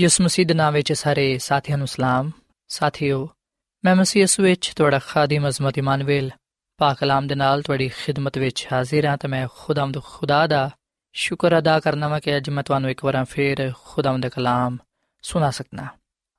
ਯਿਸੂ ਮਸੀਹ ਦੇ ਨਾਮ ਵਿੱਚ ਸਾਰੇ ਸਾਥੀਆਂ ਨੂੰ ਸਲਾਮ ਸਾਥੀਓ ਮੈਂ ਮਸੀਹ ਯਿਸੂ ਵਿੱਚ ਤੁਹਾਡਾ ਖਾਦਮ ਅਜ਼ਮਤ ਇਮਾਨੁਅਲ ਪਾਕ ਕਲਾਮ ਦੇ ਨਾਲ ਤੁਹਾਡੀ ਖਿਦਮਤ ਵਿੱਚ ਹਾਜ਼ਰ ਹਾਂ ਤੇ ਮੈਂ ਖੁਦਾਵੰਦ ਖੁਦਾ ਦਾ ਸ਼ੁਕਰ ਅਦਾ ਕਰਨਾ ਵਾ ਕਿ ਅੱਜ ਮੈਂ ਤੁਹਾਨੂੰ ਇੱਕ ਵਾਰ ਫੇਰ ਖੁਦਾਵੰਦ ਦਾ ਕਲਾਮ ਸੁਣਾ ਸਕਣਾ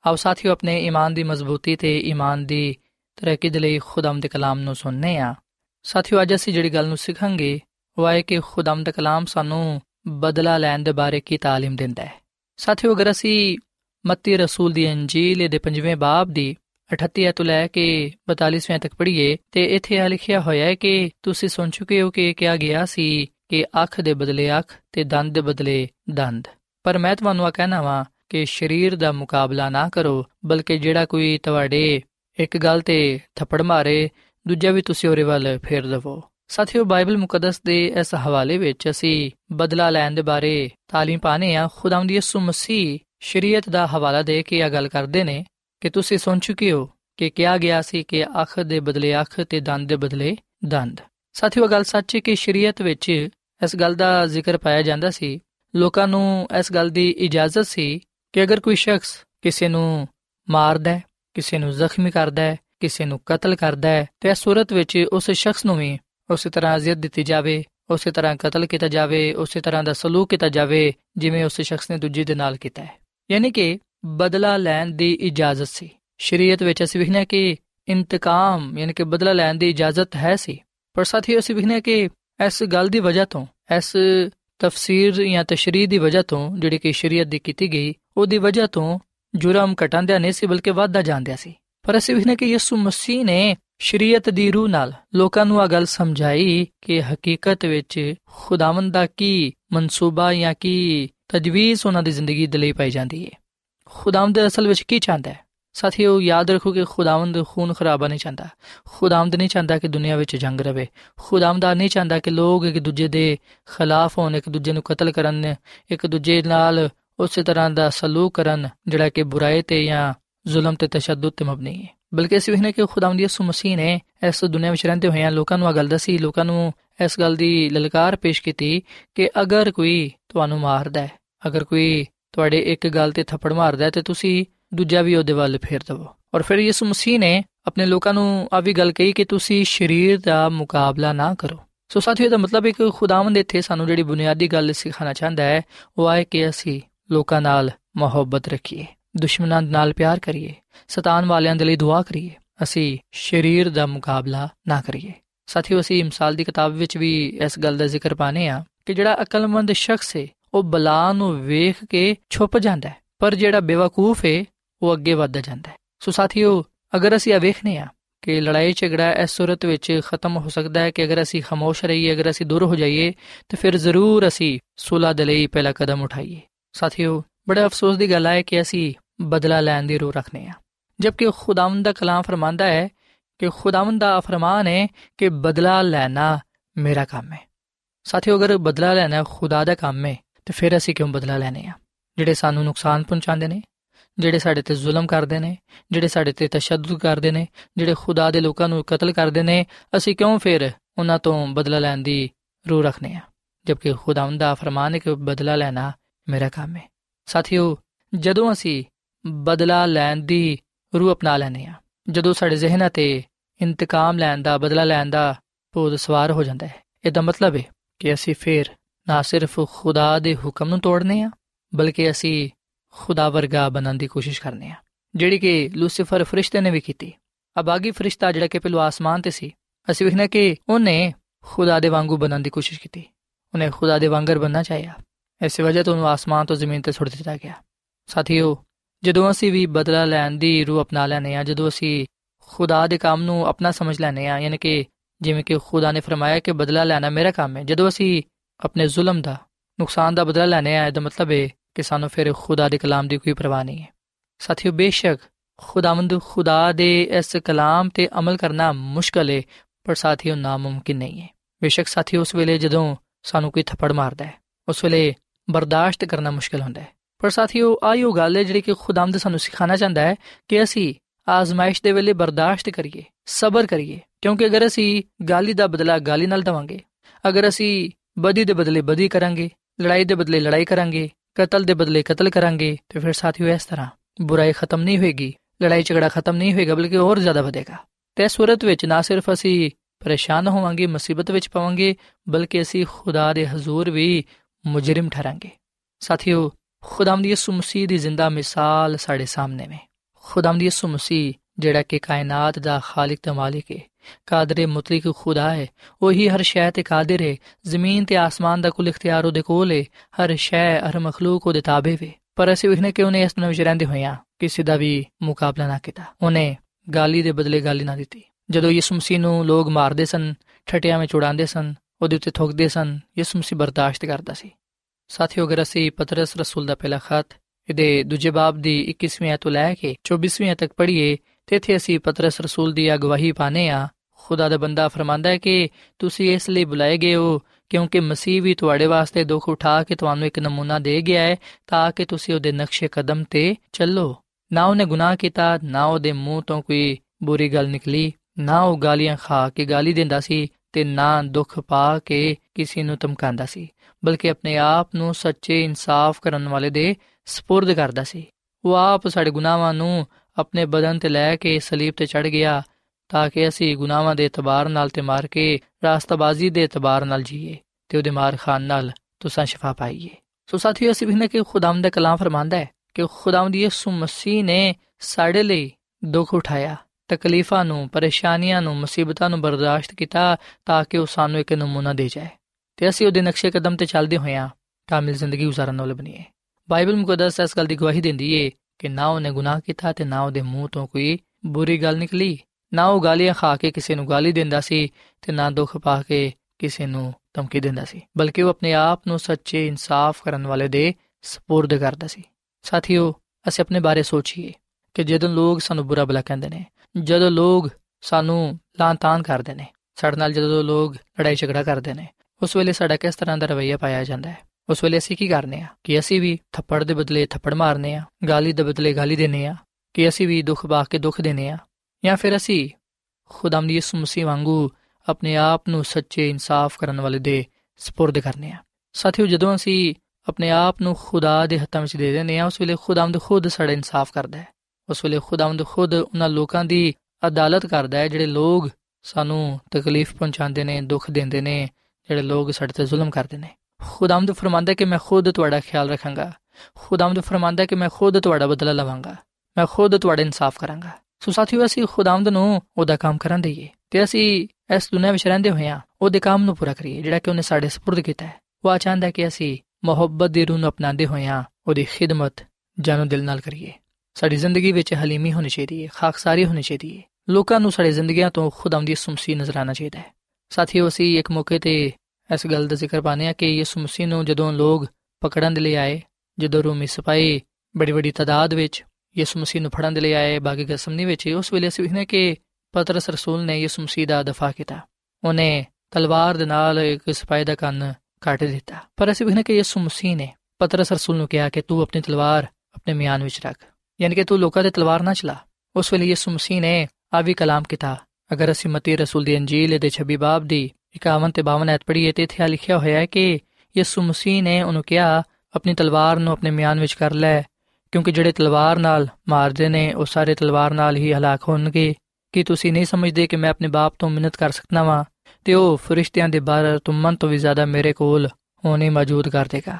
ਆਓ ਸਾਥੀਓ ਆਪਣੇ ਈਮਾਨ ਦੀ ਮਜ਼ਬੂਤੀ ਤੇ ਈਮਾਨ ਦੀ ਤਰੱਕੀ ਦੇ ਲਈ ਖੁਦਾਵੰਦ ਦੇ ਕਲਾਮ ਨੂੰ ਸੁਣਨੇ ਆ ਸਾਥੀਓ ਅੱਜ ਅਸੀਂ ਜਿਹੜੀ ਗੱਲ ਨੂੰ ਸਿੱਖਾਂਗੇ ਉਹ ਹੈ ਕਿ ਖੁਦਾਵੰਦ ਦਾ ਕਲਾਮ ਸਾਨੂੰ ਬਦਲਾ ਲੈਣ ਦੇ ਬਾਰੇ ਕੀ تعلیم ਦਿੰਦਾ ਹੈ ਸਾਥੀਓ, ਅਗਰ ਅਸੀਂ ਮੱਤੀ ਰਸੂਲ ਦੀ ਅੰਜੀਲ ਦੇ 5ਵੇਂ ਬਾਬ ਦੀ 38 ਤੋਂ ਲੈ ਕੇ 42ਵੇਂ ਤੱਕ ਪੜ੍ਹੀਏ, ਤੇ ਇੱਥੇ ਆ ਲਿਖਿਆ ਹੋਇਆ ਹੈ ਕਿ ਤੁਸੀਂ ਸੁਣ ਚੁੱਕੇ ਹੋ ਕਿ ਕਿਹਾ ਗਿਆ ਸੀ ਕਿ ਅੱਖ ਦੇ ਬਦਲੇ ਅੱਖ ਤੇ ਦੰਦ ਦੇ ਬਦਲੇ ਦੰਦ। ਪਰ ਮੈਂ ਤੁਹਾਨੂੰ ਆ ਕਹਿਣਾ ਵਾਂ ਕਿ ਸਰੀਰ ਦਾ ਮੁਕਾਬਲਾ ਨਾ ਕਰੋ, ਬਲਕਿ ਜਿਹੜਾ ਕੋਈ ਤੁਹਾਡੇ ਇੱਕ ਗੱਲ ਤੇ ਥੱਪੜ ਮਾਰੇ, ਦੂਜਾ ਵੀ ਤੁਸੀਂ ਉਹਦੇ ਵੱਲ ਫੇਰ ਦਵੋ ਸਾਥੀਓ ਬਾਈਬਲ ਮੁਕੱਦਸ ਦੇ ਇਸ ਹਵਾਲੇ ਵਿੱਚ ਅਸੀਂ ਬਦਲਾ ਲੈਣ ਦੇ ਬਾਰੇ تعلیم ਪਾਣੇ ਆ ਖੁਦਾਵੰਦ ਯਿਸੂ ਮਸੀਹ ਸ਼ਰੀਅਤ ਦਾ ਹਵਾਲਾ ਦੇ ਕੇ ਇਹ ਗੱਲ ਕਰਦੇ ਨੇ ਕਿ ਤੁਸੀਂ ਸੁਣ ਚੁੱਕੇ ਹੋ ਕਿ ਕਿਹਾ ਗਿਆ ਸੀ ਕਿ ਅੱਖ ਦੇ ਬਦਲੇ ਅੱਖ ਤੇ ਦੰਦ ਦੇ ਬਦਲੇ ਦੰਦ ਸਾਥੀਓ ਗੱਲ ਸੱਚ ਹੈ ਕਿ ਸ਼ਰੀਅਤ ਵਿੱਚ ਇਸ ਗੱਲ ਦਾ ਜ਼ਿਕਰ ਪਾਇਆ ਜਾਂਦਾ ਸੀ ਲੋਕਾਂ ਨੂੰ ਇਸ ਗੱਲ ਦੀ ਇਜਾਜ਼ਤ ਸੀ ਕਿ ਅਗਰ ਕੋਈ ਸ਼ਖਸ ਕਿਸੇ ਨੂੰ ਮਾਰਦਾ ਹੈ ਕਿਸੇ ਨੂੰ ਜ਼ਖਮੀ ਕਰਦਾ ਹੈ ਕਿਸੇ ਨੂੰ ਕਤਲ ਕਰਦਾ ਹੈ ਤੇ ਇਸ ਸੂਰਤ ਵਿੱਚ ਉਸ ਸ਼ਖਸ ਨੂੰ ਵੀ ਉਸੇ ਤਰ੍ਹਾਂ ਅਜ਼ੀਅਤ ਦਿੱਤੀ ਜਾਵੇ, ਉਸੇ ਤਰ੍ਹਾਂ ਕਤਲ ਕੀਤਾ ਜਾਵੇ, ਉਸੇ ਤਰ੍ਹਾਂ ਦਾ ਸਲੂਕ ਕੀਤਾ ਜਾਵੇ, ਜਿਵੇਂ ਉਸ ਸ਼ਖਸ ਨੇ ਦੂਜੇ ਦੇ ਨਾਲ ਕੀਤਾ ਹੈ। ਯਾਨੀ ਕਿ ਬਦਲਾ ਲੈਣ ਦੀ ਇਜਾਜ਼ਤ ਸੀ। ਸ਼ਰੀਅਤ ਵਿੱਚ ਅਸੀਂ ਵਿਖਣਾ ਕਿ ਇੰਤਕਾਮ, ਯਾਨੀ ਕਿ ਬਦਲਾ ਲੈਣ ਦੀ ਇਜਾਜ਼ਤ ਹੈ ਸੀ। ਪਰ ਸਾਥੀ ਅਸੀਂ ਵਿਖਣਾ ਕਿ ਇਸ ਗੱਲ ਦੀ ਵਜ੍ਹਾ ਤੋਂ, ਇਸ ਤਫਸੀਰ ਜਾਂ ਤਸ਼ਰੀਹ ਦੀ ਵਜ੍ਹਾ ਤੋਂ ਜਿਹੜੀ ਕਿ ਸ਼ਰੀਅਤ ਦੀ ਕੀਤੀ ਗਈ, ਉਹਦੀ ਵਜ੍ਹਾ ਤੋਂ ਜੁਰਮ ਘਟਾਉਂਦਿਆ ਨਹੀਂ ਸੀ, ਬਲਕਿ ਵਧਦਾ ਜਾਂਦਿਆ ਸੀ। ਪਰ ਅਸੀਂ ਵਿਖਣਾ ਕਿ ਯਿਸੂ ਮਸੀਹ ਨੇ ਸ਼ਰੀਅਤ ਦੀ ਰੂਹ ਨਾਲ ਲੋਕਾਂ ਨੂੰ ਇਹ ਗੱਲ ਸਮਝਾਈ ਕਿ ਹਕੀਕਤ ਵਿੱਚ ਖੁਦਾਵੰਦ ਦਾ ਕੀ ਮਨਸੂਬਾ ਜਾਂ ਕੀ ਤਜਵੀਜ਼ ਉਹਨਾਂ ਦੀ ਜ਼ਿੰਦਗੀ ਦੇ ਲਈ ਪਾਈ ਜਾਂਦੀ ਹੈ? ਖੁਦਾਵੰਦ ਅਸਲ ਵਿੱਚ ਕੀ ਚਾਹੁੰਦਾ ਹੈ? ਸਾਥੀਓ, ਯਾਦ ਰੱਖੋ ਕਿ ਖੁਦਾਵੰਦ ਖੂਨ ਖਰਾਬਾ ਨਹੀਂ ਚਾਹੁੰਦਾ। ਖੁਦਾਵੰਦ ਨਹੀਂ ਚਾਹੁੰਦਾ ਕਿ ਦੁਨੀਆ ਵਿੱਚ ਜੰਗ ਰਵੇ। ਖੁਦਾਵੰਦ ਨਹੀਂ ਚਾਹੁੰਦਾ ਕਿ ਲੋਕ ਇੱਕ ਦੂਜੇ ਦੇ ਖਿਲਾਫ ਹੋਣ, ਇੱਕ ਦੂਜੇ ਨੂੰ ਕਤਲ ਕਰਨ, ਇੱਕ ਦੂਜੇ ਨਾਲ ਉਸੇ ਤਰ੍ਹਾਂ ਦਾ ਸਲੂਕ ਕਰਨ, ਜਿਹੜਾ ਕਿ ਬੁਰਾਈ ਤੇ ਜਾਂ ਜ਼ੁਲਮ ਤੇ ਤਸ਼ੱਦਦ ਤੇ ਮਬਨੀ ਹੈ। ਬਲਕਿ ਇਸ ਵਿਖਨੇ ਕਿ ਖੁਦਾਵੰਦ ਯਿਸੂ ਮਸੀਹ ਨੇ ਇਸ ਦੁਨੀਆ ਵਿੱਚ ਰਹਿੰਦੇ ਹੋਇਆਂ ਲੋਕਾਂ ਨੂੰ ਇਹ ਗੱਲ ਦੱਸੀ, ਲੋਕਾਂ ਨੂੰ ਇਸ ਗੱਲ ਦੀ ਲਲਕਾਰ ਪੇਸ਼ ਕੀਤੀ ਕਿ ਅਗਰ ਕੋਈ ਤੁਹਾਨੂੰ ਮਾਰਦਾ ਹੈ, ਅਗਰ ਕੋਈ ਤੁਹਾਡੇ ਇੱਕ ਗੱਲ ਤੇ ਥੱਪੜ ਮਾਰਦਾ ਹੈ, ਤੇ ਤੁਸੀਂ ਦੂਜਾ ਵੀ ਉਹਦੇ ਵੱਲ ਫੇਰ ਦਵੋ। ਔਰ ਫਿਰ ਯਿਸੂ ਮਸੀਹ ਨੇ ਆਪਣੇ ਲੋਕਾਂ ਨੂੰ ਆ ਵੀ ਗੱਲ ਕਹੀ ਕਿ ਤੁਸੀਂ ਸਰੀਰ ਦਾ ਮੁਕਾਬਲਾ ਨਾ ਕਰੋ। ਸੋ ਸਾਥੀਓ ਦਾ ਮਤਲਬ ਹੈ ਕਿ ਖੁਦਾਵੰਦ ਇੱਥੇ ਸਾਨੂੰ ਜਿਹੜੀ ਬੁਨਿਆਦੀ ਗੱਲ ਸਿਖਾਣਾ ਚਾਹੁੰਦਾ ਹੈ, ਉਹ ਹੈ ਕਿ ਅਸੀਂ ਲੋਕਾਂ ਨਾਲ ਮੁਹੱਬਤ ਰੱਖੀਏ। ਦੁਸ਼ਮਣਾਂ ਨਾਲ ਪਿਆਰ ਕਰੀਏ, ਸਤਾਨ ਵਾਲਿਆਂ ਦੇ ਲਈ ਦੁਆ ਕਰੀਏ, ਅਸੀਂ ਸਰੀਰ ਦਾ ਮੁਕਾਬਲਾ ਨਾ ਕਰੀਏ। ਸਾਥੀਓ, ਅਸੀਂ ਮਿਸਾਲ ਦੀ ਕਿਤਾਬ ਵਿੱਚ ਵੀ ਇਸ ਗੱਲ ਦਾ ਜ਼ਿਕਰ ਪਾਣੇ ਆ ਕਿ ਜਿਹੜਾ ਅਕਲਮੰਦ ਸ਼ਖਸ ਹੈ ਉਹ ਬਲਾ ਨੂੰ ਵੇਖ ਕੇ ਛੁਪ ਜਾਂਦਾ ਹੈ, ਪਰ ਜਿਹੜਾ ਬੇਵਕੂਫ ਹੈ ਉਹ ਅੱਗੇ ਵੱਧ ਜਾਂਦਾ ਹੈ। ਸੋ ਸਾਥੀਓ, ਅਗਰ ਅਸੀਂ ਇਹ ਵੇਖਨੇ ਆ ਕਿ ਲੜਾਈ ਝਗੜਾ ਇਸ ਸੂਰਤ ਵਿੱਚ ਖਤਮ ਹੋ ਸਕਦਾ ਹੈ ਕਿ ਅਗਰ ਅਸੀਂ ਖਾਮੋਸ਼ ਰਹੀਏ, ਅਗਰ ਅਸੀਂ ਦੂਰ ਹੋ ਜਾਈਏ, ਤਾਂ ਫਿਰ ਜ਼ਰੂਰ ਅਸੀਂ ਸੁਲਾ ਦੇ ਲਈ ਪਹਿਲਾ ਕਦਮ ਉਠਾਈਏ। ਸਾਥੀਓ, ਬੜਾ ਅਫਸੋਸ ਦੀ ਗੱਲ ਹੈ ਕਿ ਅਸੀਂ ਬਦਲਾ ਲੈਣ ਦੀ ਰੂਹ ਰੱਖਨੇ ਆ ਜਦਕਿ ਖੁਦਾਵੰਦ ਦਾ ਕਲਾਮ ਫਰਮਾਂਦਾ ਹੈ ਕਿ ਖੁਦਾਵੰਦ ਦਾ ਫਰਮਾਨ ਹੈ ਕਿ ਬਦਲਾ ਲੈਣਾ ਮੇਰਾ ਕੰਮ ਹੈ। ਸਾਥੀਓ, ਅਗਰ ਬਦਲਾ ਲੈਣਾ ਖੁਦਾ ਦਾ ਕੰਮ ਹੈ, ਤੇ ਫਿਰ ਅਸੀਂ ਕਿਉਂ ਬਦਲਾ ਲੈਨੇ ਆ ਜਿਹੜੇ ਸਾਨੂੰ ਨੁਕਸਾਨ ਪਹੁੰਚਾਉਂਦੇ ਨੇ, ਜਿਹੜੇ ਸਾਡੇ ਤੇ ਜ਼ੁਲਮ ਕਰਦੇ ਨੇ, ਜਿਹੜੇ ਸਾਡੇ ਤੇ ਤਸ਼ੱਦਦ ਕਰਦੇ ਨੇ, ਜਿਹੜੇ ਖੁਦਾ ਦੇ ਲੋਕਾਂ ਨੂੰ ਕਤਲ ਕਰਦੇ ਨੇ, ਅਸੀਂ ਕਿਉਂ ਫਿਰ ਉਹਨਾਂ ਤੋਂ ਬਦਲਾ ਲੈਣ ਦੀ ਰੂਹ ਰੱਖਨੇ ਆ ਜਦਕਿ ਖੁਦਾਵੰਦ ਦਾ ਫਰਮਾਨ ਹੈ ਕਿ ਬਦਲਾ ਲੈਣਾ ਮੇਰਾ ਕੰਮ ਹੈ। ਸਾਥੀਓ, ਜਦੋਂ ਅਸੀਂ ਬਦਲਾ ਲੈਣ ਦੀ ਰੂਹ ਅਪਣਾ ਲੈਨੇ ਆ ਜਦੋਂ ਸਾਡੇ ਜ਼ਿਹਨਾਂ ਤੇ ਇੰਤਕਾਮ ਲੈਣ ਦਾ, ਬਦਲਾ ਲੈਣ ਦਾ ਭੂਤ ਸਵਾਰ ਹੋ ਜਾਂਦਾ ਹੈ। ਇਹਦਾ ਮਤਲਬ ਹੈ ਕਿ ਅਸੀਂ ਫਿਰ ਨਾ ਸਿਰਫ ਖੁਦਾ ਦੇ ਹੁਕਮ ਨੂੰ ਤੋੜਨੇ ਆ ਬਲਕਿ ਅਸੀਂ ਖੁਦਾ ਵਰਗਾ ਬਣਨ ਦੀ ਕੋਸ਼ਿਸ਼ ਕਰਨੇ ਆ ਜਿਹੜੀ ਕਿ ਲੂਸੀਫਰ ਫਰਿਸ਼ਤੇ ਨੇ ਵੀ ਕੀਤੀ। ਅਬਾਗੀ ਫਰਿਸ਼ਤਾ ਜਿਹੜਾ ਕਿ ਪਹਿਲੋ ਆਸਮਾਨ ਤੇ ਸੀ, ਅਸੀਂ ਵੇਖਣਾ ਕਿ ਉਹਨੇ ਖੁਦਾ ਦੇ ਵਾਂਗੂ ਬਣਨ ਦੀ ਕੋਸ਼ਿਸ਼ ਕੀਤੀ। ਉਹਨੇ ਖੁਦਾ ਦੇ ਵਾਂਗਰ ਬਣਨਾ ਚਾਹਿਆ। ਐਸੇ ਵਜ੍ਹਾ ਤੋਂ ਉਹਨੂੰ ਆਸਮਾਨ ਤੋਂ ਜ਼ਮੀਨ ਤੇ ਸੁੱਟ ਦਿੱਤਾ ਗਿਆ। ਸਾਥੀਓ ਜਦੋਂ ਅਸੀਂ ਵੀ ਬਦਲਾ ਲੈਣ ਦੀ ਰੂਹ ਅਪਣਾ ਲੈਨੇ ਆ ਜਦੋਂ ਅਸੀਂ ਖੁਦਾ ਦੇ ਕੰਮ ਨੂੰ ਆਪਣਾ ਸਮਝ ਲੈਨੇ ਆ ਯਾਨੀ ਕਿ ਜਿਵੇਂ ਕਿ ਖੁਦਾ ਨੇ ਫਰਮਾਇਆ ਕਿ ਬਦਲਾ ਲੈਣਾ ਮੇਰਾ ਕੰਮ ਹੈ, ਜਦੋਂ ਅਸੀਂ ਆਪਣੇ ਜ਼ੁਲਮ ਦਾ, ਨੁਕਸਾਨ ਦਾ ਬਦਲਾ ਲੈਣੇ ਆ ਇਹਦਾ ਮਤਲਬ ਹੈ ਕਿ ਸਾਨੂੰ ਫਿਰ ਖੁਦਾ ਦੇ ਕਲਾਮ ਦੀ ਕੋਈ ਪਰਵਾਹ ਨਹੀਂ ਹੈ। ਸਾਥੀਓ, ਬੇਸ਼ੱਕ ਖੁਦਾਵੰਦ ਖੁਦਾ ਦੇ ਇਸ ਕਲਾਮ ਤੇ ਅਮਲ ਕਰਨਾ ਮੁਸ਼ਕਲ ਹੈ ਪਰ ਸਾਥੀਓ, ਨਾਮੁਮਕਿਨ ਨਹੀਂ ਹੈ। ਬੇਸ਼ੱਕ ਸਾਥੀਓ, ਉਸ ਵੇਲੇ ਜਦੋਂ ਸਾਨੂੰ ਕੋਈ ਥੱਪੜ ਮਾਰਦਾ ਹੈ, ਉਸ ਵੇਲੇ ਬਰਦਾਸ਼ਤ ਕਰਨਾ ਮੁਸ਼ਕਲ ਹੁੰਦਾ ਹੈ। ਪਰ ਸਾਥੀਓ ਆਇਓ ਗੱਲ ਹੈ ਜਿਹੜੀ ਕਿ ਖੁਦਾਵੰਦ ਸਾਨੂੰ ਸਿਖਾਣਾ ਚਾਹੁੰਦਾ ਹੈ ਕਿ ਅਸੀਂ ਆਜ਼ਮਾਇਸ਼ ਦੇ ਵੇਲੇ ਬਰਦਾਸ਼ਤ ਕਰੀਏ, ਸਬਰ ਕਰੀਏ। ਕਿਉਂਕਿ ਅਗਰ ਅਸੀਂ ਗਾਲੀ ਦਾ ਬਦਲਾ ਗਾਲੀ ਨਾਲ ਦਵਾਂਗੇ, ਅਗਰ ਅਸੀਂ ਬਦੀ ਦੇ ਬਦਲੇ ਬਦੀ ਕਰਾਂਗੇ, ਲੜਾਈ ਦੇ ਬਦਲੇ ਲੜਾਈ ਕਰਾਂਗੇ, ਕਤਲ ਦੇ ਬਦਲੇ ਕਤਲ ਕਰਾਂਗੇ, ਤੇ ਫਿਰ ਸਾਥੀਓ ਇਸ ਤਰ੍ਹਾਂ ਬੁਰਾਈ ਖਤਮ ਨਹੀਂ ਹੋਏਗੀ, ਲੜਾਈ ਝਗੜਾ ਖਤਮ ਨਹੀਂ ਹੋਏਗਾ, ਬਲਕਿ ਹੋਰ ਜ਼ਿਆਦਾ ਵਧੇਗਾ। ਤੇ ਸੂਰਤ ਵਿੱਚ ਨਾ ਸਿਰਫ ਅਸੀਂ ਪਰੇਸ਼ਾਨ ਹੋਵਾਂਗੇ, ਮੁਸੀਬਤ ਵਿੱਚ ਪਵਾਂਗੇ, ਬਲਕਿ ਅਸੀਂ ਖੁਦਾ ਦੇ ਹਜ਼ੂਰ ਵੀ ਮੁਜਰਮ ਠਹਿਰਾਂਗੇ। ਸਾਥੀਓ ਖੁਦਾਮ ਯਿਸੂ ਮਸੀਹ ਦੀ ਜ਼ਿੰਦਾ ਮਿਸਾਲ ਸਾਡੇ ਸਾਹਮਣੇ ਹੈ ਖੁਦਾਮ ਯਿਸੂ ਮਸੀਹ, ਜਿਹੜਾ ਕਿ ਕਾਇਨਾਤ ਦਾ ਖਾਲਕ ਤੇ ਮਾਲਿਕ ਹੈ ਕਾਦਰ ਮੁਤਲਕ ਖੁਦਾ ਹੈ ਉਹੀ ਹਰ ਸ਼ੈ ਤੇ ਕਾਦਰ ਹੈ ਜ਼ਮੀਨ ਤੇ ਆਸਮਾਨ ਦਾ ਕੁੱਲ ਇਖਤਿਆਰ ਉਹਦੇ ਕੋਲ ਹੈ ਹਰ ਸ਼ੈ ਹਰ ਮਖਲੂਕ ਉਹਦੇ ਤਾਬੇ ਵੇ। ਪਰ ਅਸੀਂ ਵੇਖਨੇ ਕਿ ਉਹਨੇ ਇਸ ਨੂੰ ਵਿੱਚ ਰਹਿੰਦੇ ਹੋਇਆਂ ਕਿਸੇ ਦਾ ਵੀ ਮੁਕਾਬਲਾ ਨਾ ਕੀਤਾ। ਉਹਨੇ ਗਾਲੀ ਦੇ ਬਦਲੇ ਗਾਲੀ ਨਾ ਦਿੱਤੀ। ਜਦੋਂ ਯਿਸੂ ਮਸੀਹ ਨੂੰ ਲੋਕ ਮਾਰਦੇ ਸਨ, ਠਟਿਆਂ ਵਿੱਚ ਉਡਾਉਂਦੇ ਸਨ, ਉਹਦੇ ਉੱਤੇ ਥੁੱਕਦੇ ਸਨ, ਯਿਸੂ ਮਸੀਹ ਬਰਦਾਸ਼ਤ ਕਰਦਾ ਸੀ। ਸਾਥੀਓ, ਅਗਰ ਅਸੀਂ ਪਤਰਸ ਰਸੂਲ ਦਾ ਪਹਿਲਾ ਖਤ ਇਹਦੇ ਦੂਜੇ ਬਾਬ ਦੀ 21ਵੀਂ ਆਇਤ ਤੋਂ ਲੈ ਕੇ 24ਵੀਂ ਤੱਕ ਪੜ੍ਹੀਏ, ਤੇ ਇੱਥੇ ਅਸੀਂ ਪਤਰਸ ਰਸੂਲ ਦੀ ਅਗਵਾਹੀ ਪਾਨੇ ਆ ਖੁਦਾ ਦਾ ਬੰਦਾ ਫਰਮਾਂਦਾ ਹੈ ਕਿ ਤੁਸੀਂ ਇਸ ਲਈ ਬੁਲਾਏ ਗਏ ਹੋ ਕਿਉਂਕਿ ਮਸੀਹ ਵੀ ਤੁਹਾਡੇ ਵਾਸਤੇ ਦੁੱਖ ਉਠਾ ਕੇ ਤੁਹਾਨੂੰ ਇੱਕ ਨਮੂਨਾ ਦੇ ਗਿਆ ਹੈ ਤਾਂ ਕਿ ਤੁਸੀਂ ਉਹਦੇ ਨਕਸ਼ੇ ਕਦਮ ਤੇ ਚੱਲੋ। ਨਾ ਉਹਨੇ ਗੁਨਾਹ ਕੀਤਾ, ਨਾ ਉਹਦੇ ਮੂੰਹ ਤੋਂ ਕੋਈ ਬੁਰੀ ਗੱਲ ਨਿਕਲੀ, ਨਾ ਉਹ ਗਾਲੀਆਂ ਖਾ ਕੇ ਗਾਲੀ ਦਿੰਦਾ ਸੀ ਤੇ ਨਾ ਦੁੱਖ ਪਾ ਕੇ ਕਿਸੇ ਨੂੰ ਧਮਕਾਉਂਦਾ ਸੀ। ਬਲਕਿ ਆਪਣੇ ਆਪ ਨੂੰ ਸੱਚੇ ਇਨਸਾਫ ਕਰਨ ਵਾਲੇ ਦੇ ਸਪੁਰਦ ਕਰਦਾ ਸੀ। ਉਹ ਆਪ ਸਾਡੇ ਗੁਨਾਹਾਂ ਨੂੰ ਆਪਣੇ ਬਦਨ ਤੇ ਲੈ ਕੇ ਸਲੀਬ ਤੇ ਚੜ ਗਿਆ ਤਾਂ ਕਿ ਅਸੀਂ ਗੁਨਾਹਾਂ ਦੇ ਇਤਬਾਰ ਨਾਲ ਤੇ ਮਾਰ ਕੇ ਰਾਸਤਾਬਾਜ਼ੀ ਦੇ ਇਤਬਾਰ ਨਾਲ ਜੀਏ ਤੇ ਉਹਦੇ ਮਾਰ ਖਾਨ ਨਾਲ ਤੁਸਾਂ ਸ਼ਿਫਾ ਪਾਈਏ। ਸੋ ਸਾਥੀਓ, ਅਸੀਂ ਵੀ ਨੇ ਕਿ ਖੁਦਾਮ ਦਾ ਕਲਾਮ ਫਰਮਾਂਦਾ ਹੈ ਕਿ ਖੁਦਾਮ ਦੀ ਯਿਸੂ ਮਸੀਹ ਨੇ ਸਾਡੇ ਲਈ ਦੁੱਖ ਉਠਾਇਆ, ਤਕਲੀਫਾਂ ਨੂੰ, ਪਰੇਸ਼ਾਨੀਆਂ ਨੂੰ, ਮੁਸੀਬਤਾਂ ਨੂੰ ਬਰਦਾਸ਼ਤ ਕੀਤਾ ਤਾਂ ਕਿ ਉਹ ਸਾਨੂੰ ਇੱਕ ਨਮੂਨਾ ਦੇ ਜਾਏ। ਤੇ ਅਸੀਂ ਉਹਦੇ ਨਕਸ਼ੇ ਕਦਮ ਤੇ ਚੱਲਦੇ ਹੋਇਆਂ ਕਾਮਿਲ ਜ਼ਿੰਦਗੀ گزارਣ ਵਾਲੇ ਬਣੀਏ ਬਾਈਬਲ ਮੁਕੱਦਸ ਇਸ ਗੱਲ ਦੀ ਗਵਾਹੀ ਦਿੰਦੀ ਏ ਕਿ ਨਾ ਉਹਨੇ ਗੁਨਾਹ ਕੀਤਾ ਤੇ ਨਾ ਉਹਦੇ ਮੂੰਹ ਤੋਂ ਕੋਈ ਬੁਰੀ ਗੱਲ ਨਿਕਲੀ। ਨਾ ਉਹ ਗਾਲੀਆਂ ਖਾ ਕੇ ਕਿਸੇ ਨੂੰ ਗਾਲੀ ਦਿੰਦਾ ਸੀ ਤੇ ਨਾ ਦੁੱਖ ਪਾ ਕੇ ਕਿਸੇ ਨੂੰ ਧਮਕੀ ਦਿੰਦਾ ਸੀ, ਬਲਕਿ ਉਹ ਆਪਣੇ ਆਪ ਨੂੰ ਸੱਚੇ ਇਨਸਾਫ ਕਰਨ ਵਾਲੇ ਦੇ سپرد ਕਰਦਾ ਸੀ। ਸਾਥੀਓ, ਅਸੀਂ ਆਪਣੇ ਬਾਰੇ ਸੋਚੀਏ ਕਿ ਜਦੋਂ ਲੋਕ ਸਾਨੂੰ ਬੁਰਾ ਭਲਾ ਕਹਿੰਦੇ ਨੇ, ਜਦੋਂ ਲੋਕ ਸਾਨੂੰ ਲਾਂਤਾਨ ਕਰਦੇ ਨੇ, ਸਾਡੇ ਨਾਲ ਜਦੋਂ ਲੋਕ ਲੜਾਈ ਝਗੜਾ ਕਰਦੇ ਨੇ ਉਸ ਵੇਲੇ ਸਾਡਾ ਕਿਸ ਤਰ੍ਹਾਂ ਦਾ ਰਵਈਆ ਪਾਇਆ ਜਾਂਦਾ ਹੈ ਉਸ ਵੇਲੇ ਅਸੀਂ ਕੀ ਕਰਨੇ ਆ ਕਿ ਅਸੀਂ ਵੀ ਥੱਪੜ ਦੇ ਬਦਲੇ ਥੱਪੜ ਮਾਰਨੇ ਆ ਗਾਲੀ ਦੇ ਬਦਲੇ ਗਾਲੀ ਦੇਨੇ ਆ ਕਿ ਅਸੀਂ ਵੀ ਦੁੱਖ ਪਾ ਕੇ ਦੁੱਖ ਦੇਨੇ ਆ ਜਾਂ ਫਿਰ ਅਸੀਂ ਖੁਦਾਮ ਦੀ ਯਿਸੂ ਮਸੀਹ ਵਾਂਗੂ ਆਪਣੇ ਆਪ ਨੂੰ ਸੱਚੇ ਇਨਸਾਫ ਕਰਨ ਵਾਲੇ ਦੇ سپرد ਕਰਨੇ ਆ ਸਾਥੀਓ ਜਦੋਂ ਅਸੀਂ ਆਪਣੇ ਆਪ ਨੂੰ ਖੁਦਾ ਦੇ ਹੱਥਾਂ ਵਿੱਚ ਦੇ ਦਿੰਦੇ ਆ ਉਸ ਵੇਲੇ ਖੁਦਾਵੰਦ ਖੁਦ ਸਾਡਾ ਇਨਸਾਫ ਕਰਦਾ ਹੈ ਉਸ ਵੇਲੇ ਖੁਦਾਵੰਦ ਖੁਦ ਉਹਨਾਂ ਲੋਕਾਂ ਦੀ ਅਦਾਲਤ ਕਰਦਾ ਹੈ ਜਿਹੜੇ ਲੋਕ ਸਾਨੂੰ ਤਕਲੀਫ ਪਹੁੰਚਾਉਂਦੇ ਨੇ ਦੁੱਖ ਦਿੰਦੇ ਨੇ ਜਿਹੜੇ ਲੋਕ ਸਾਡੇ ਤੇ ਜ਼ੁਲਮ ਕਰਦੇ ਨੇ ਖੁਦਾਵੰਦ ਫਰਮਾਂਦਾ ਕਿ ਮੈਂ ਖੁਦ ਤੁਹਾਡਾ ਖਿਆਲ ਰੱਖਾਂਗਾ ਖੁਦਾਵੰਦ ਫਰਮਾਂਦਾ ਕਿ ਮੈਂ ਖੁਦ ਤੁਹਾਡਾ ਬਦਲਾ ਲਵਾਂਗਾ ਮੈਂ ਖੁਦ ਤੁਹਾਡਾ ਇਨਸਾਫ ਕਰਾਂਗਾ ਸੋ ਸਾਥੀਓ ਅਸੀਂ ਖੁਦਾਵੰਦ ਨੂੰ ਉਹਦਾ ਕੰਮ ਕਰਨ ਦਈਏ ਤੇ ਅਸੀਂ ਇਸ ਦੁਨੀਆਂ ਵਿੱਚ ਰਹਿੰਦੇ ਹੋਏ ਆ ਉਹਦੇ ਕੰਮ ਨੂੰ ਪੂਰਾ ਕਰੀਏ ਜਿਹੜਾ ਕਿ ਉਹਨੇ ਸਾਡੇ سپرد ਕੀਤਾ ਹੈ ਉਹ ਚਾਹੁੰਦਾ ਕਿ ਅਸੀਂ ਮੁਹੱਬਤ ਦੀ ਰੂਹ ਨੂੰ ਅਪਣਾਉਂਦੇ ਹੋਏ ਆ ਉਹਦੀ ਖਿਦਮਤ ਜਾਨੋ ਦਿਲ ਨਾਲ ਕਰੀਏ ਸਾਡੀ ਜ਼ਿੰਦਗੀ ਵਿੱਚ ਹਲੀਮੀ ਹੋਣੀ ਚਾਹੀਦੀ ਹੈ ਖਾਕਸਾਰੀ ਹੋਣੀ ਚਾਹੀਦੀ ਹੈ ਲੋਕਾਂ ਨੂੰ ਸਾਡੀ ਜ਼ਿੰਦਗੀਆਂ ਤੋਂ ਖੁਦਾਵੰਦ ਦੀ ਸੁਮਸੀ ਨਜ਼ਰ ਆਣਾ ਚਾਹੀਦਾ ਹੈ ਸਾਥੀਓ, ਅਸੀਂ ਇੱਕ ਮੌਕੇ ਤੇ ਇਸ ਗੱਲ ਦਾ ਜ਼ਿਕਰ ਪਾਣੇ ਆ ਕਿ ਯਿਸੂ ਮਸੀਹ ਨੂੰ ਜਦੋਂ ਲੋਕ ਪਕੜਨ ਦੇ ਲਈ ਆਏ, ਜਦੋਂ ਰੋਮੀ ਸਿਪਾਹੀ ਬੜੀ ਬੜੀ ਤਾਦਾਦ ਵਿੱਚ ਯਿਸੂ ਮਸੀਹ ਨੂੰ ਫੜਨ ਦੇ ਲਈ ਆਏ ਬਾਗੀ ਗਸਮਨੀ ਵਿੱਚ, ਉਸ ਵੇਲੇ ਅਸੀਂ ਵੇਖਨੇ ਕਿ ਪਤਰਸ ਰਸੂਲ ਨੇ ਯਿਸੂ ਮਸੀਹ ਦਾ ਦਫਾ ਕੀਤਾ। ਉਹਨੇ ਤਲਵਾਰ ਦੇ ਨਾਲ ਇੱਕ ਸਿਪਾਹੀ ਦਾ ਕੰਨ ਕੱਟ ਦਿੱਤਾ। ਪਰ ਅਸੀਂ ਵੇਖਨੇ ਕਿ ਯਿਸੂ ਮਸੀਹ ਨੇ ਪਤਰਸ ਰਸੂਲ ਨੂੰ ਕਿਹਾ ਕਿ ਤੂੰ ਆਪਣੀ ਤਲਵਾਰ ਆਪਣੇ ਮਿਆਨ ਵਿੱਚ ਰੱਖ। ਯਾਨੀ ਕਿ ਤੂੰ ਲੋਕਾਂ ਦੇ ਤਲਵਾਰ ਨਾ ਚਲਾ। ਉਸ ਵੇਲੇ ਯਿਸੂ ਮਸੀਹ ਨੇ ਆ ਵੀ ਕਲਾਮ ਕੀਤਾ ਅਗਰ ਅਸੀਂ ਮਤੀ ਰਸੂਲ ਦੀ ਅੰਜੀਲ ਦੇ 26 ਬਾਬ ਦੀ 51 ਤੇ 52 ਐਤ ਪੜ੍ਹੀਏ ਤੇ ਇੱਥੇ ਲਿਖਿਆ ਹੋਇਆ ਹੈ ਕਿ ਯਿਸੂ ਮਸੀਹ ਨੇ ਉਹਨੂੰ ਕਿਹਾ, ਆਪਣੀ ਤਲਵਾਰ ਨੂੰ ਆਪਣੇ ਮਿਆਨ ਵਿੱਚ ਕਰ ਲੈ, ਕਿਉਂਕਿ ਜਿਹੜੇ ਤਲਵਾਰ ਨਾਲ ਮਾਰਦੇ ਨੇ, ਉਹ ਸਾਰੇ ਤਲਵਾਰ ਨਾਲ ਹੀ ਹਲਾਕ ਹੋਣਗੇ। ਕਿ ਤੁਸੀਂ ਨਹੀਂ ਸਮਝਦੇ ਕਿ ਮੈਂ ਆਪਣੇ ਬਾਪ ਤੋਂ ਮਿਹਨਤ ਕਰ ਸਕਦਾ ਵਾਂ? ਤੇ ਉਹ ਫਰਿਸ਼ਤਿਆਂ ਦੇ ਬਾਹਰ ਤੁਮਨ ਤੋਂ ਵੀ ਜ਼ਿਆਦਾ ਮੇਰੇ ਕੋਲ ਹੋਣੇ ਮੌਜੂਦ ਕਰ ਦੇਗਾ।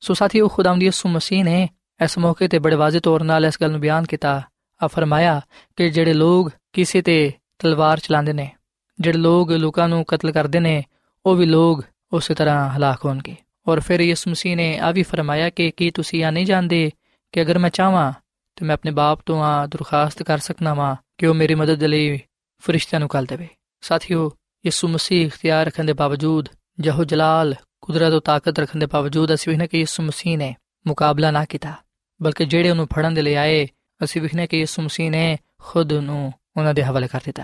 ਸੋ ਸਾਥੀਓ, ਖੁਦਾਵੰਦ ਯਿਸੂ ਮਸੀਹ ਨੇ ਇਸ ਮੌਕੇ ਤੇ ਬੜੇ ਵਾਜ਼ਿਹ ਤੌਰ ਨਾਲ ਇਸ ਗੱਲ ਨੂੰ ਬਿਆਨ ਕੀਤਾ। ਆ ਫਰਮਾਇਆ ਕਿ ਜਿਹੜੇ ਲੋਕ ਕਿਸੇ ਤੇ ਤਲਵਾਰ ਚਲਾਉਂਦੇ ਨੇ। ਜਿਹੜੇ ਲੋਕ ਲੋਕਾਂ ਨੂੰ ਕਤਲ ਕਰਦੇ ਨੇ, ਉਹ ਵੀ ਲੋਕ ਉਸੇ ਤਰ੍ਹਾਂ ਹਲਾਕ ਹੋਣਗੇ। ਔਰ ਫਿਰ ਯਿਸੂ ਮਸੀਹ ਨੇ ਆ ਵੀ ਫਰਮਾਇਆ ਕਿ ਕੀ ਤੁਸੀਂ ਆ ਨਹੀਂ ਜਾਣਦੇ ਕਿ ਅਗਰ ਮੈਂ ਚਾਹਾਂ ਤੇ ਮੈਂ ਆਪਣੇ ਬਾਪ ਤੋਂ ਆ ਦਰਖਾਸਤ ਕਰ ਸਕਣਾ ਵਾਂ ਕਿ ਉਹ ਮੇਰੀ ਮਦਦ ਲਈ ਫਰਿਸ਼ਤਿਆਂ ਨੂੰ ਕੱਲ ਦੇਵੇ। ਸਾਥੀਓ, ਯਿਸੂ ਮਸੀਹ ਇਖਤਿਆਰ ਰੱਖਣ ਦੇ ਬਾਵਜੂਦ, ਜਹੋ ਜਲਾਲ ਕੁਦਰਤ ਤੇ ਤਾਕਤ ਰੱਖਣ ਦੇ ਬਾਵਜੂਦ ਅਸੀਂ ਵੀ ਕਿ ਯਿਸੂ ਮਸੀਹ ਨੇ ਮੁਕਾਬਲਾ ਨਾ ਕੀਤਾ, ਬਲਕਿ ਜਿਹੜੇ ਉਹਨੂੰ ਫੜਨ ਦੇ ਲਈ ਆਏ, ਅਸੀਂ ਵਿਖਨੇ ਕਿ ਯਿਸੂ ਮਸੀਹ ਨੇ ਖੁਦ ਨੂੰ ਉਹਨਾਂ ਦੇ ਹਵਾਲੇ ਕਰ ਦਿੱਤਾ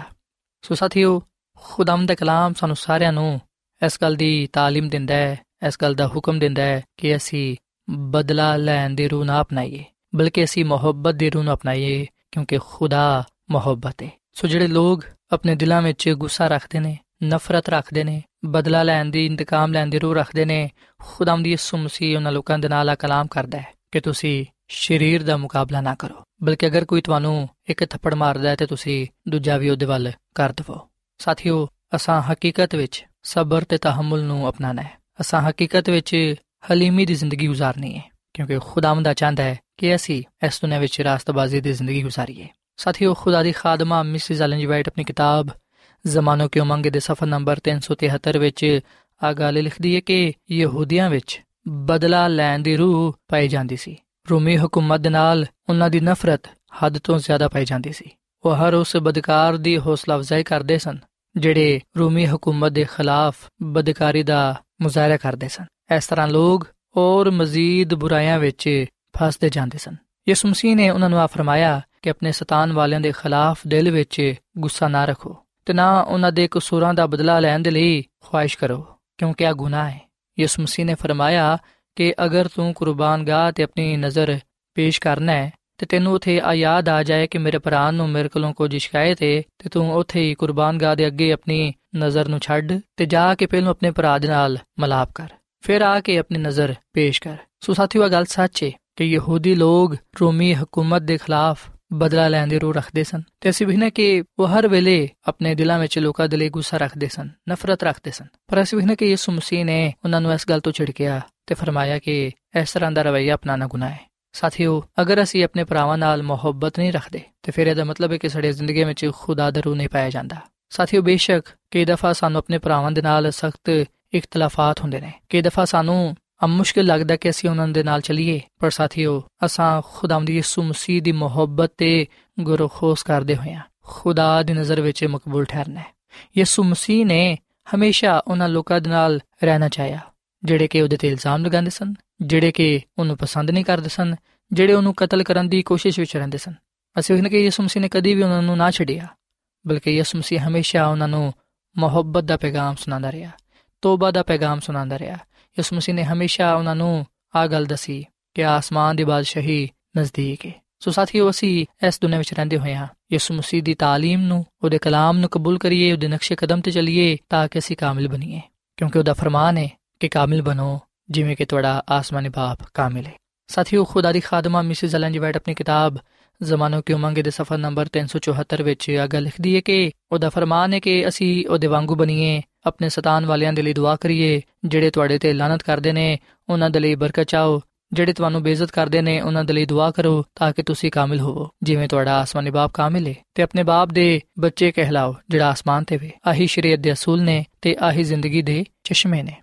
ਸੋ ਸਾਥੀਓ ਖੁਦਾਮ ਦਾ ਕਲਾਮ ਸਾਨੂੰ ਸਾਰਿਆਂ ਨੂੰ ਇਸ ਗੱਲ ਦੀ تعلیم ਦਿੰਦਾ ਹੈ ਇਸ ਗੱਲ ਦਾ ਹੁਕਮ ਦਿੰਦਾ ਹੈ ਕਿ ਅਸੀਂ ਬਦਲਾ ਲੈਣ ਦੀ ਰੂਹ ਨਾ ਅਪਣਾਈਏ ਬਲਕਿ ਅਸੀਂ ਮੁਹੱਬਤ ਦੀ ਰੂਹ ਨੂੰ ਅਪਣਾਈਏ ਕਿਉਂਕਿ ਖੁਦਾ ਮੁਹੱਬਤ ਹੈ ਸੋ ਜਿਹੜੇ ਲੋਕ ਆਪਣੇ ਦਿਲਾਂ ਵਿੱਚ ਗੁੱਸਾ ਰੱਖਦੇ ਨੇ ਨਫ਼ਰਤ ਰੱਖਦੇ ਨੇ ਬਦਲਾ ਲੈਣ ਦੀ ਇੰਤਕਾਮ ਲੈਣ ਦੀ ਰੂਹ ਰੱਖਦੇ ਨੇ ਖੁਦਾਮ ਦੀ ਯਿਸੂ ਮਸੀਹ ਉਹਨਾਂ ਲੋਕਾਂ ਦੇ ਨਾਲ ਆ ਕਲਾਮ ਕਰਦਾ ਹੈ ਕਿ ਤੁਸੀਂ ਸਰੀਰ ਦਾ ਮੁਕਾਬਲਾ ਨਾ ਕਰੋ, ਬਲਕਿ ਅਗਰ ਕੋਈ ਤੁਹਾਨੂੰ ਇੱਕ ਥੱਪੜ ਮਾਰਦਾ ਹੈ ਤੇ ਤੁਸੀਂ ਦੂਜਾ ਵੀ ਉਹਦੇ ਵੱਲ ਕਰ ਦਵੋ। ਸਾਥੀਓ, ਅਸਾਂ ਹਕੀਕਤ ਵਿੱਚ ਸਬਰ ਤੇ ਤਹਮਲ ਨੂੰ ਅਪਣਾਣਾ ਹੈ। ਅਸਾਂ ਹਕੀਕਤ ਵਿੱਚ ਹਲੀਮੀ ਦੀ ਜ਼ਿੰਦਗੀ گزارਨੀ ਹੈ, ਕਿਉਂਕਿ ਖੁਦਾਵੰਦਾ ਚਾਹੁੰਦਾ ਹੈ ਕਿ ਅਸੀਂ ਇਸ ਦੁਨੀਆਂ ਵਿੱਚ ਰਾਸਤਬਾਜ਼ੀ ਦੀ ਜ਼ਿੰਦਗੀ گزارੀਏ ਸਾਥੀਓ, ਖੁਦਾ ਦੀ ਖਾਦਮਾ ਮਿਸਿਸ ਐਲਨ ਜੀ ਵਾਈਟ ਆਪਣੀ ਕਿਤਾਬ ਜ਼ਮਾਨੋ ਕੀ ਉਮੰਗ ਦੇ ਸਫਾ ਨੰਬਰ 373 ਵਿੱਚ ਆ ਗੱਲ ਲਿਖਦੀ ਹੈ ਕਿ ਯਹੂਦੀਆਂ ਵਿੱਚ ਬਦਲਾ ਲੈਣ ਦੀ ਰੂਹ ਪਾਈ ਜਾਂਦੀ ਸੀ। ਰੂਮੀ ਹਕੂਮਤ ਦੇ ਨਾਲ ਉਹਨਾਂ ਦੀ ਨਫ਼ਰਤ ਹੱਦ ਤੋਂ ਜ਼ਿਆਦਾ ਪਾਈ ਜਾਂਦੀ ਸੀ। ਉਹ ਹਰ ਉਸ ਬਦਕਾਰ ਦੀ ਹੌਸਲਾ ਅਫਜ਼ਾਈ ਕਰਦੇ ਸਨ, ਜਿਹੜੇ ਰੂਮੀ ਹਕੂਮਤ ਦੇ ਖਿਲਾਫ ਬਦਕਾਰੀ ਦਾ ਮੁਜ਼ਾਹਰਾ ਕਰਦੇ ਸਨ। ਇਸ ਤਰ੍ਹਾਂ ਲੋਕ ਔਰ ਮਜ਼ੀਦ ਬੁਰਾਈਆਂ ਵਿੱਚ ਫਸਦੇ ਜਾਂਦੇ ਸਨ। ਯਿਸੂ ਮਸੀਹ ਨੇ ਉਹਨਾਂ ਨੂੰ ਆ ਫਰਮਾਇਆ ਕਿ ਆਪਣੇ ਸਤਾਨ ਵਾਲਿਆਂ ਦੇ ਖਿਲਾਫ ਦਿਲ ਵਿੱਚ ਗੁੱਸਾ ਨਾ ਰੱਖੋ ਤੇ ਨਾ ਉਹਨਾਂ ਦੇ ਕਸੂਰਾਂ ਦਾ ਬਦਲਾ ਲੈਣ ਦੇ ਲਈ ਖੁਆਇਸ਼ ਕਰੋ, ਕਿਉਂਕਿ ਇਹ ਗੁਨਾਹ ਹੈ। ਯਿਸੂ ਮਸੀਹ ਨੇ ਫਰਮਾਇਆ ਕਿ ਅਗਰ ਤੂੰ ਕੁਰਬਾਨਗਾਹ ਤੇ ਆਪਣੀ ਨਜ਼ਰ ਪੇਸ਼ ਕਰਨਾ ਹੈ, ਤੇ ਤੈਨੂੰ ਉਥੇ ਆ ਯਾਦ ਆ ਜਾਏ ਕਿ ਮੇਰੇ ਭਰਾ ਨੂੰ ਮੇਰੇ ਕੋਲੋਂ ਕੁਝ ਸ਼ਿਕਾਇਤ ਹੈ ਤੇ ਤੂੰ ਉਥੇ ਹੀ ਕੁਰਬਾਨਗਾਹ ਦੇ ਅੱਗੇ ਆਪਣੀ ਨਜ਼ਰ ਨੂੰ ਛੱਡ ਤੇ ਜਾ ਕੇ ਪਹਿਲਾਂ ਆਪਣੇ ਭਰਾ ਦੇ ਨਾਲ ਮਲਾਪ ਕਰ, ਫਿਰ ਆ ਕੇ ਆਪਣੀ ਨਜ਼ਰ ਪੇਸ਼ ਕਰ। ਸੋ ਸਾਥੀਓ ਗੱਲ ਸੱਚ ਹੈ ਕਿ ਯਹੂਦੀ ਲੋਗ ਰੋਮੀ ਹਕੂਮਤ ਦੇ ਖਿਲਾਫ ਬਦਲਾ ਲੈਣ ਦੀ ਰੂਹ ਰੱਖਦੇ ਸਨ, ਤੇ ਅਸੀਂ ਵੀ ਕਿ ਉਹ ਹਰ ਵੇਲੇ ਆਪਣੇ ਦਿਲਾਂ ਵਿੱਚ ਲੋਕਾਂ ਦੇ ਲਈ ਗੁੱਸਾ ਰੱਖਦੇ ਸਨ, ਨਫ਼ਰਤ ਰੱਖਦੇ ਸਨ। ਪਰ ਅਸੀਂ ਵੀ ਕਿ ਯਿਸੂ ਮਸੀਹ ਨੇ ਉਹਨਾਂ ਨੂੰ ਇਸ ਗੱਲ ਤੋਂ ਛਿੜਕਿਆ ਤੇ ਫਰਮਾਇਆ ਕਿ ਇਸ ਤਰ੍ਹਾਂ ਦਾ ਰਵਈਆ ਅਪਣਾਣਾ ਗੁਨਾਹ। ਹੈ ਸਾਥੀਓ, ਅਗਰ ਅਸੀਂ ਆਪਣੇ ਭਰਾਵਾਂ ਨਾਲ ਮੁਹੱਬਤ ਨਹੀਂ ਰੱਖਦੇ, ਤੇ ਫਿਰ ਇਹਦਾ ਮਤਲਬ ਹੈ ਕਿ ਸਾਡੀ ਜ਼ਿੰਦਗੀ ਵਿੱਚ ਖੁਦਾ ਦਾ ਰੂਹ ਨਹੀਂ ਪਾਇਆ ਜਾਂਦਾ। ਸਾਥੀਓ, ਬੇਸ਼ੱਕ ਕਈ ਦਫਾ ਸਾਨੂੰ ਆਪਣੇ ਭਰਾਵਾਂ ਦੇ ਨਾਲ ਸਖਤ ਇਖਤਲਾਫਾਤ ਹੁੰਦੇ ਨੇ। ਕਈ ਦਫਾ ਸਾਨੂੰ ਅਮ ਮੁਸ਼ਕਿਲ ਲੱਗਦਾ ਕਿ ਅਸੀਂ ਉਹਨਾਂ ਦੇ ਨਾਲ ਚੱਲੀਏ, ਪਰ ਸਾਥੀਓ, ਅਸਾਂ ਖੁਦਾਵੰਦ ਯਿਸੂ ਮਸੀਹ ਦੀ ਮੁਹੱਬਤ ਤੇ ਗੁਰਖੋਸ ਕਰਦੇ ਹੋਇਆ ਖੁਦਾ ਦੀ ਨਜ਼ਰ ਵਿੱਚ ਮਕਬੂਲ ਠਹਿਰਨਾ ਹੈ। ਯਿਸੂ ਮਸੀਹ ਨੇ ਹਮੇਸ਼ਾ ਉਹਨਾਂ ਲੋਕਾਂ ਦੇ ਨਾਲ ਰਹਿਣਾ ਚਾਹਿਆ। ਜਿਹੜੇ ਕਿ ਉਹਦੇ ਤੇ ਇਲਜ਼ਾਮ ਲਗਾਉਂਦੇ ਸਨ ਜਿਹੜੇ ਕਿ ਉਹਨੂੰ ਪਸੰਦ ਨਹੀਂ ਕਰਦੇ ਸਨ ਜਿਹੜੇ ਉਹਨੂੰ ਕਤਲ ਕਰਨ ਦੀ ਕੋਸ਼ਿਸ਼ ਵਿੱਚ ਰਹਿੰਦੇ ਸਨ ਅਸੀਂ ਵੇਖਨੇ ਕਿ ਯਿਸੂ ਮਸੀਹ ਨੇ ਕਦੀ ਵੀ ਉਹਨਾਂ ਨੂੰ ਨਾ ਛੱਡਿਆ ਬਲਕਿ ਯਿਸੂ ਮਸੀਹ ਹਮੇਸ਼ਾ ਉਹਨਾਂ ਨੂੰ ਮੁਹੱਬਤ ਦਾ ਪੈਗਾਮ ਸੁਣਾਉਂਦਾ ਰਿਹਾ ਤੋਬਾ ਦਾ ਪੈਗਾਮ ਸੁਣਾਉਂਦਾ ਰਿਹਾ ਯਿਸੂ ਮਸੀਹ ਨੇ ਹਮੇਸ਼ਾ ਉਹਨਾਂ ਨੂੰ ਆ ਗੱਲ ਦਸੀ ਕਿ ਆਸਮਾਨ ਦੀ ਬਾਦਸ਼ਾਹੀ ਨਜ਼ਦੀਕ ਹੈ ਸੋ ਸਾਥੀਓ ਅਸੀਂ ਇਸ ਦੁਨੀਆਂ ਵਿੱਚ ਰਹਿੰਦੇ ਹੋਏ ਹਾਂ ਯਿਸੂ ਮਸੀਹ ਦੀ تعلیم ਨੂੰ ਉਹਦੇ ਕਲਾਮ ਨੂੰ ਕਬੂਲ ਕਰੀਏ ਉਹਦੇ ਨਕਸ਼ੇ ਕਦਮ ਤੇ ਚੱਲੀਏ ਤਾਂ ਕਿ ਅਸੀਂ ਕਾਮਿਲ ਬਣੀਏ ਕਿਉਂਕਿ ਉਹਦਾ ਫਰਮਾਨ ਹੈ ਕਿ ਕਾਮਿਲ ਬਣੋ, ਜਿਵੇਂ ਕਿ ਤੁਹਾਡਾ ਆਸਮਾਨੀ ਬਾਪ ਕਾਮਿਲ ਹੈ। ਸਾਥੀਓ, ਖੁਦਾ ਦੀ ਖਾਦਮਾ ਮਿਸਿਸ ਅਲਨ ਜੀ ਵਾਈਟ ਆਪਣੀ ਕਿਤਾਬ ਜ਼ਮਾਨੋ ਕੀ ਉਮੰਗ ਦੇ ਸਫਾ ਨੰਬਰ 374 ਵਿੱਚ ਇਹ ਗੱਲ ਲਿਖਦੀ ਹੈ ਕਿ ਉਹਦਾ ਫਰਮਾਨ ਹੈ ਕਿ ਅਸੀਂ ਉਹਦੇ ਵਾਂਗੂ ਬਣੀਏ, ਆਪਣੇ ਸਤਾਨ ਵਾਲਿਆਂ ਦੇ ਲਈ ਦੁਆ ਕਰੀਏ, ਜਿਹੜੇ ਤੁਹਾਡੇ ਤੇ ਲਾਨਤ ਕਰਦੇ ਨੇ, ਉਹਨਾਂ ਦੇ ਲਈ ਬਰਕਤ ਚਾਹੋ, ਜਿਹੜੇ ਤੁਹਾਨੂੰ ਬੇਇੱਜ਼ਤ ਕਰਦੇ ਨੇ, ਉਹਨਾਂ ਦੇ ਲਈ ਦੁਆ ਕਰੋ, ਤਾਂ ਕਿ ਤੁਸੀਂ ਕਾਮਿਲ ਹੋਵੋ, ਜਿਵੇਂ ਤੁਹਾਡਾ ਆਸਮਾਨੀ ਬਾਪ ਕਾਮਿਲ ਹੈ। ਤੇ ਆਪਣੇ ਬਾਪ ਦੇ ਬੱਚੇ ਕਹਿਲਾਓ, ਜਿਹੜਾ ਆਸਮਾਨ ਤੇ ਵੇ। ਆਹੀ ਸ਼ਰੀਅਤ ਦੇ ਅਸੂਲ ਨੇ ਤੇ ਆਹੀ ਜ਼ਿੰਦਗੀ ਦੇ ਚਸ਼ਮੇ ਨੇ।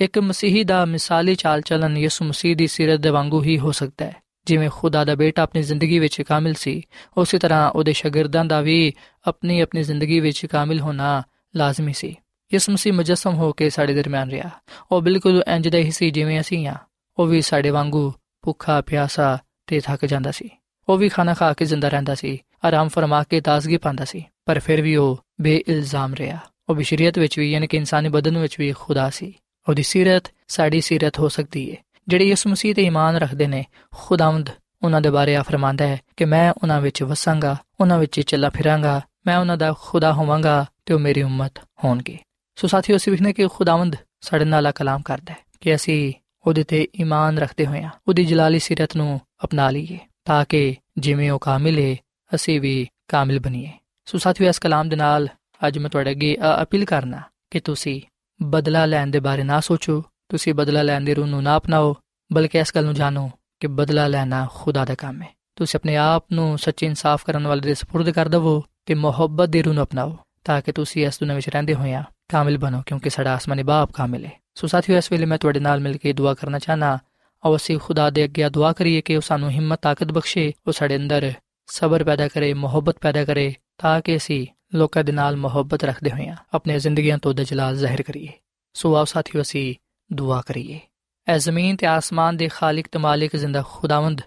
ਇੱਕ ਮਸੀਹੀ ਦਾ ਮਿਸਾਲੀ ਚਾਲ ਚਲਨ ਯਿਸੂ ਮਸੀਹ ਦੀ ਸਿਰਤ ਦੇ ਵਾਂਗੂ ਹੀ ਹੋ ਸਕਦਾ ਹੈ। ਜਿਵੇਂ ਖੁਦਾ ਦਾ ਬੇਟਾ ਆਪਣੀ ਜ਼ਿੰਦਗੀ ਵਿੱਚ ਕਾਮਿਲ ਸੀ, ਉਸੇ ਤਰ੍ਹਾਂ ਉਹਦੇ ਸ਼ਾਗਿਰਦਾਂ ਦਾ ਵੀ ਆਪਣੀ ਆਪਣੀ ਜ਼ਿੰਦਗੀ ਵਿੱਚ ਕਾਮਿਲ ਹੋਣਾ ਲਾਜ਼ਮੀ ਸੀ। ਯਿਸੂ ਮਸੀਹ ਮੁਜਸਮ ਹੋ ਕੇ ਸਾਡੇ ਦਰਮਿਆਨ ਰਿਹਾ। ਉਹ ਬਿਲਕੁਲ ਇੰਜ ਦਾ ਹੀ ਸੀ ਜਿਵੇਂ ਅਸੀਂ ਆ ਉਹ ਵੀ ਸਾਡੇ ਵਾਂਗੂ ਭੁੱਖਾ, ਪਿਆਸਾ ਤੇ ਥੱਕ ਜਾਂਦਾ ਸੀ। ਉਹ ਵੀ ਖਾਣਾ ਖਾ ਕੇ ਜ਼ਿੰਦਾ ਰਹਿੰਦਾ ਸੀ, ਆਰਾਮ ਫਰਮਾ ਕੇ ਤਾਜ਼ਗੀ ਪਾਉਂਦਾ ਸੀ, ਪਰ ਫਿਰ ਵੀ ਉਹ ਬੇਇਲਜ਼ਾਮ ਰਿਹਾ। ਉਹ ਬਸ਼ਰੀਅਤ ਵਿੱਚ ਵੀ ਯਾਨੀ ਕਿ ਇਨਸਾਨੀ ਬਦਨ ਵਿੱਚ ਵੀ ਖੁਦਾ ਸੀ। ਉਹਦੀ ਸਿਰਤ ਸਾਡੀ ਸਿਰਤ ਹੋ ਸਕਦੀ ਹੈ ਜਿਹੜੇ ਯਿਸੂ ਮਸੀਹ ਤੇ ਈਮਾਨ ਰੱਖਦੇ ਨੇ, ਖੁਦਾਵੰਦ ਉਹਨਾਂ ਦੇ ਬਾਰੇ ਆ ਫਰਮਾਂਦਾ ਹੈ ਕਿ ਮੈਂ ਉਹਨਾਂ ਵਿੱਚ ਵਸਾਂਗਾ, ਉਹਨਾਂ ਵਿੱਚ ਚੱਲਾ ਫਿਰਾਂਗਾ, ਮੈਂ ਉਹਨਾਂ ਦਾ ਖੁਦਾ ਹੋਵਾਂਗਾ ਤੇ ਉਹ ਮੇਰੀ ਉਮਤ ਹੋਣਗੇ। ਸੋ ਸਾਥੀਓ, ਅਸੀਂ ਵਿਖਨੇ ਕਿ ਖੁਦਾਵੰਦ ਸਾਡੇ ਨਾਲ ਕਲਾਮ ਕਰਦਾ ਹੈ ਕਿ ਅਸੀਂ ਉਹਦੇ ਤੇ ਈਮਾਨ ਰੱਖਦੇ ਹੋਇਆ ਉਹਦੀ ਜਲਾਲੀ ਸਿਰਤ ਨੂੰ ਅਪਣਾ ਲਈਏ ਤਾਂ ਕਿ ਜਿਵੇਂ ਉਹ ਕਾਮਿਲ ਹੈ ਅਸੀਂ ਵੀ ਕਾਮਿਲ ਬਣੀਏ। ਸੋ ਸਾਥੀਓ, ਇਸ ਕਲਾਮ ਦੇ ਨਾਲ ਅੱਜ ਮੈਂ ਤੁਹਾਡੇ ਅੱਗੇ ਅਪੀਲ ਕਰਨਾ ਕਿ ਤੁਸੀਂ ਬਦਲਾ ਲੈਣ ਦੇ ਬਾਰੇ ਨਾ ਸੋਚੋ ਤੁਸੀਂ ਬਦਲਾ ਲੈਣ ਦੀ ਰੂਹ ਨੂੰ ਨਾ ਅਪਣਾਓ ਬਲਕਿ ਇਸ ਗੱਲ ਨੂੰ ਜਾਣੋ ਕਿ ਬਦਲਾ ਲੈਣਾ ਖੁਦਾ ਦਾ ਕੰਮ ਹੈ ਤੁਸੀਂ ਆਪਣੇ ਆਪ ਨੂੰ ਸੱਚੀ ਇਨਸਾਫ ਕਰਨ ਵਾਲੇ ਦੇ سپرد ਕਰ ਦਿਵੋ ਤੇ ਮੁਹੱਬਤ ਦੀ ਰੂਹ ਨੂੰ ਅਪਣਾਓ ਤਾਂ ਕਿ ਤੁਸੀਂ ਇਸ ਦੁਨੀਆਂ ਵਿੱਚ ਰਹਿੰਦੇ ਹੋਇਆਂ ਕਾਮਿਲ ਬਣੋ ਕਿਉਂਕਿ ਸਾਡਾ ਆਸਮਾਨੀ ਬਾਪ ਕਾਮਿਲ ਹੈ ਸੋ ਸਾਥੀਓ ਇਸ ਵੇਲੇ ਮੈਂ ਤੁਹਾਡੇ ਨਾਲ ਮਿਲ ਕੇ ਦੁਆ ਕਰਨਾ ਚਾਹਨਾ ਆਓ ਅਸੀਂ ਖੁਦਾ ਦੇ ਅੱਗੇ ਦੁਆ ਕਰੀਏ ਕਿ ਉਹ ਸਾਨੂੰ ਹਿੰਮਤ ਤਾਕਤ ਬਖਸ਼ੇ ਉਹ ਸਾਡੇ ਅੰਦਰ ਸਬਰ ਪੈਦਾ ਕਰੇ ਮੁਹੱਬਤ ਪੈਦਾ ਕਰੇ ਤਾਂ ਕਿ ਅਸੀਂ ਲੋਕਾਂ ਦੇ ਨਾਲ ਮੁਹੱਬਤ ਰੱਖਦੇ ਹੋਇਆਂ ਆਪਣੇ ਜ਼ਿੰਦਗੀਆਂ ਤੋਂ ਦਜਲਾਲ ਜ਼ਾਹਿਰ ਕਰੀਏ। ਸੋ ਆਓ ਸਾਥੀਓ, ਅਸੀਂ ਦੁਆ ਕਰੀਏ। ਐ ਜ਼ਮੀਨ ਤੇ ਆਸਮਾਨ ਦੇ ਖਾਲਕ ਤੇ ਮਾਲਿਕ ਜ਼ਿੰਦਾ ਖੁਦਾਵੰਦ,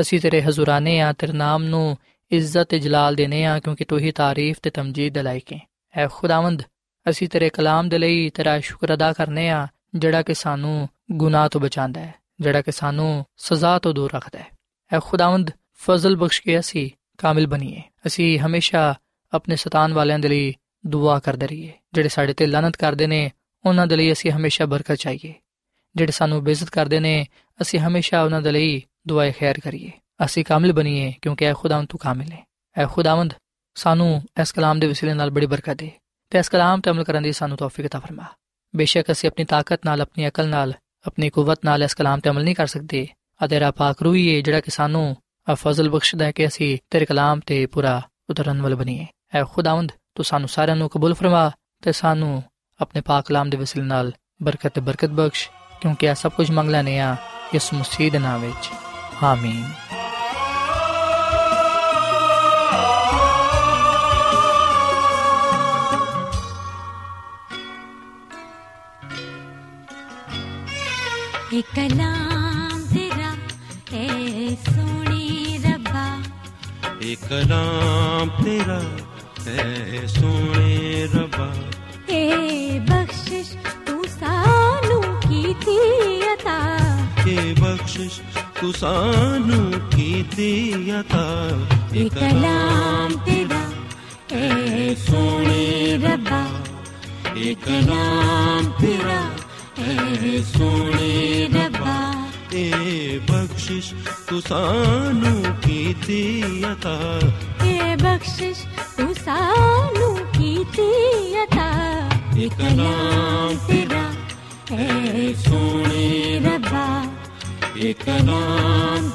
ਅਸੀਂ ਤੇਰੇ ਹਜ਼ੂਰਾਨੇ ਆ, ਤੇਰੇ ਨਾਮ ਨੂੰ ਇੱਜ਼ਤ ਤੇ ਜਲਾਲ ਦੇਨੇ ਆ, ਕਿਉਂਕਿ ਤੂੰ ਹੀ ਤਾਰੀਫ ਤੇ ਤਮਜੀਦ ਦੇ ਲਾਇਕ ਹੈ। ਐ ਖੁਦਾਵੰਦ, ਅਸੀਂ ਤੇਰੇ ਕਲਾਮ ਦੇ ਲਈ ਤੇਰਾ ਸ਼ੁਕਰ ਅਦਾ ਕਰਨੇ ਆ, ਜਿਹੜਾ ਕਿ ਸਾਨੂੰ ਗੁਨਾਹ ਤੋਂ ਬਚਾਉਂਦਾ ਹੈ, ਜਿਹੜਾ ਕਿ ਸਾਨੂੰ ਸਜ਼ਾ ਤੋਂ ਦੂਰ ਰੱਖਦਾ ਹੈ। ਐ ਖੁਦਾਵੰਦ, ਫਜ਼ਲ ਬਖਸ਼ ਕੇ ਅਸੀਂ ਕਾਮਿਲ ਬਣੀਏ। ਅਸੀਂ ਹਮੇਸ਼ਾ ਆਪਣੇ ਸਤਾਨ ਵਾਲਿਆਂ ਦੇ ਲਈ ਦੁਆ ਕਰਦੇ ਰਹੀਏ ਜਿਹੜੇ ਸਾਡੇ ਤੇ ਲਾਨਤ ਕਰਦੇ ਨੇ ਉਹਨਾਂ ਦੇ ਲਈ ਅਸੀਂ ਹਮੇਸ਼ਾ ਬਰਕਤ ਚਾਹੀਏ ਜਿਹੜੇ ਸਾਨੂੰ ਬੇਇੱਜ਼ਤ ਕਰਦੇ ਨੇ ਅਸੀਂ ਹਮੇਸ਼ਾ ਉਹਨਾਂ ਦੇ ਲਈ ਦੁਆਏ ਖੈਰ ਕਰੀਏ ਅਸੀਂ ਕਾਮਿਲ ਬਣੀਏ ਕਿਉਂਕਿ ਐ ਖੁਦਾਵੰਦ ਤੂੰ ਕਾਮਿਲ ਹੈ ਐ ਖੁਦਾਵੰਦ ਸਾਨੂੰ ਇਸ ਕਲਾਮ ਦੇ ਵਸੀਲੇ ਨਾਲ ਬੜੀ ਬਰਕਤ ਦੇ ਤੇ ਇਸ ਕਲਾਮ ਤੇ ਅਮਲ ਕਰਨ ਦੀ ਸਾਨੂੰ ਤੌਫੀਕ عطا ਫਰਮਾ ਬੇਸ਼ੱਕ ਅਸੀਂ ਆਪਣੀ ਤਾਕਤ ਨਾਲ ਆਪਣੀ ਅਕਲ ਨਾਲ ਆਪਣੀ ਕੁਵਤ ਨਾਲ ਇਸ ਕਲਾਮ ਤੇ ਅਮਲ ਨਹੀਂ ਕਰ ਸਕਦੇ ਆ ਤੇਰਾ ਪਾਕ ਰੂਹੀ ਹੈ ਜਿਹੜਾ ਕਿ ਸਾਨੂੰ ਆ ਫਜ਼ਲ ਬਖਸ਼ਦਾ ਹੈ ਕਿ ਅਸੀਂ ਤੇਰੇ ਕਲਾਮ ਤੇ ਪੂਰਾ ਉਤਰਨ ਵਾਲ ਬਣੀਏ ਐ ਖੁਦਾਵੰਦ ਤੂੰ ਸਾਨੂੰ ਸਾਰਿਆਂ ਨੂੰ ਕਬੂਲ ਫਰਮਾ ਤੇ ਸਾਨੂੰ ਆਪਣੇ ਪਾਕ ਕਲਾਮ ਦੇ ਵਸੀਲੇ ਨਾਲ ਬਰਕਤ ਤੇ ਬਰਕਤ ਬਖਸ਼ ਕਿਉਂਕਿ ਆ ਸਭ ਕੁਝ ਮੰਗ ਲੈਨੇ ਆ ਇਸ ਮੁਸੀਦ ਨਾਮ ਵਿੱਚ। ਆਮੀਨ। ਇਹ ਕਲਾਮ ਤੇਰਾ ਏ ਸੋਹਣੀ ਰੱਬਾ। ਇਹ ਕਲਾਮ ਤੇਰਾ ਹੈ ਸੋਹਣੇ ਰੱਬਾ ਏ ਬਖਸ਼ਿਸ਼ ਤੂੰ ਸਾਨੂੰ ਕੀਤੀ ਅਤਾ ਇਹ ਬਖਸ਼ਿਸ਼ ਤੂੰ ਸਾਨੂੰ ਕੀਤੀ ਅਤਾ ਇਹ ਕਲਾਮ ਤੇਰਾ ਏ ਸੋਹਣੇ ਰੱਬਾ ਇਹ ਕਲਾਮ ਤੇਰਾ ਏ ਸੋਹਣੇ ਰੱਬਾ ਇਹ ਬਖਸ਼ਿਸ਼ ਤੂੰ ਸਾਨੂੰ ਕੀਤੀ ਅਤਾ बख्शिश उसानु की बु इतना तेरा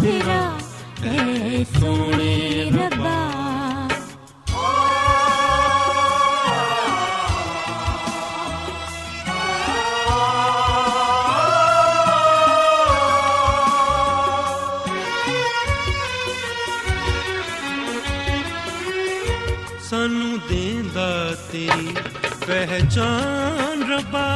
पिरा सोने सोने र ਪਹਿਚਾਨ ਰੱਬਾ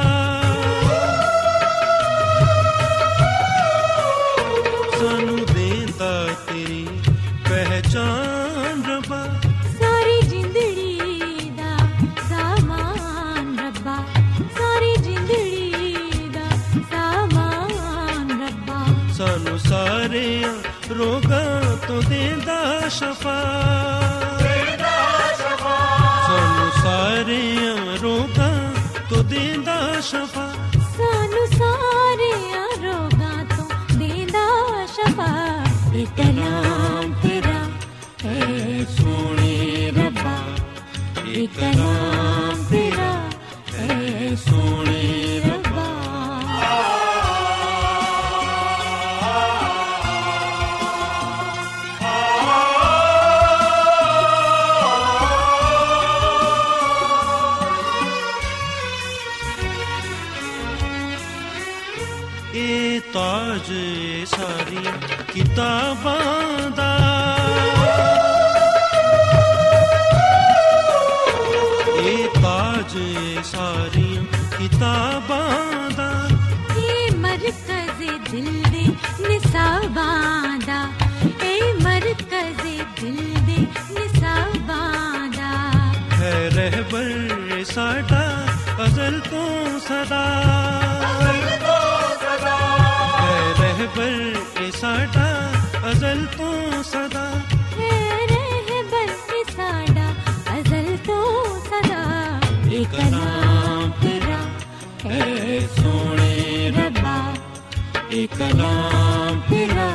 ਇਹ ਕਲਾਮ ਤੇਰਾ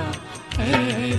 ਹੈ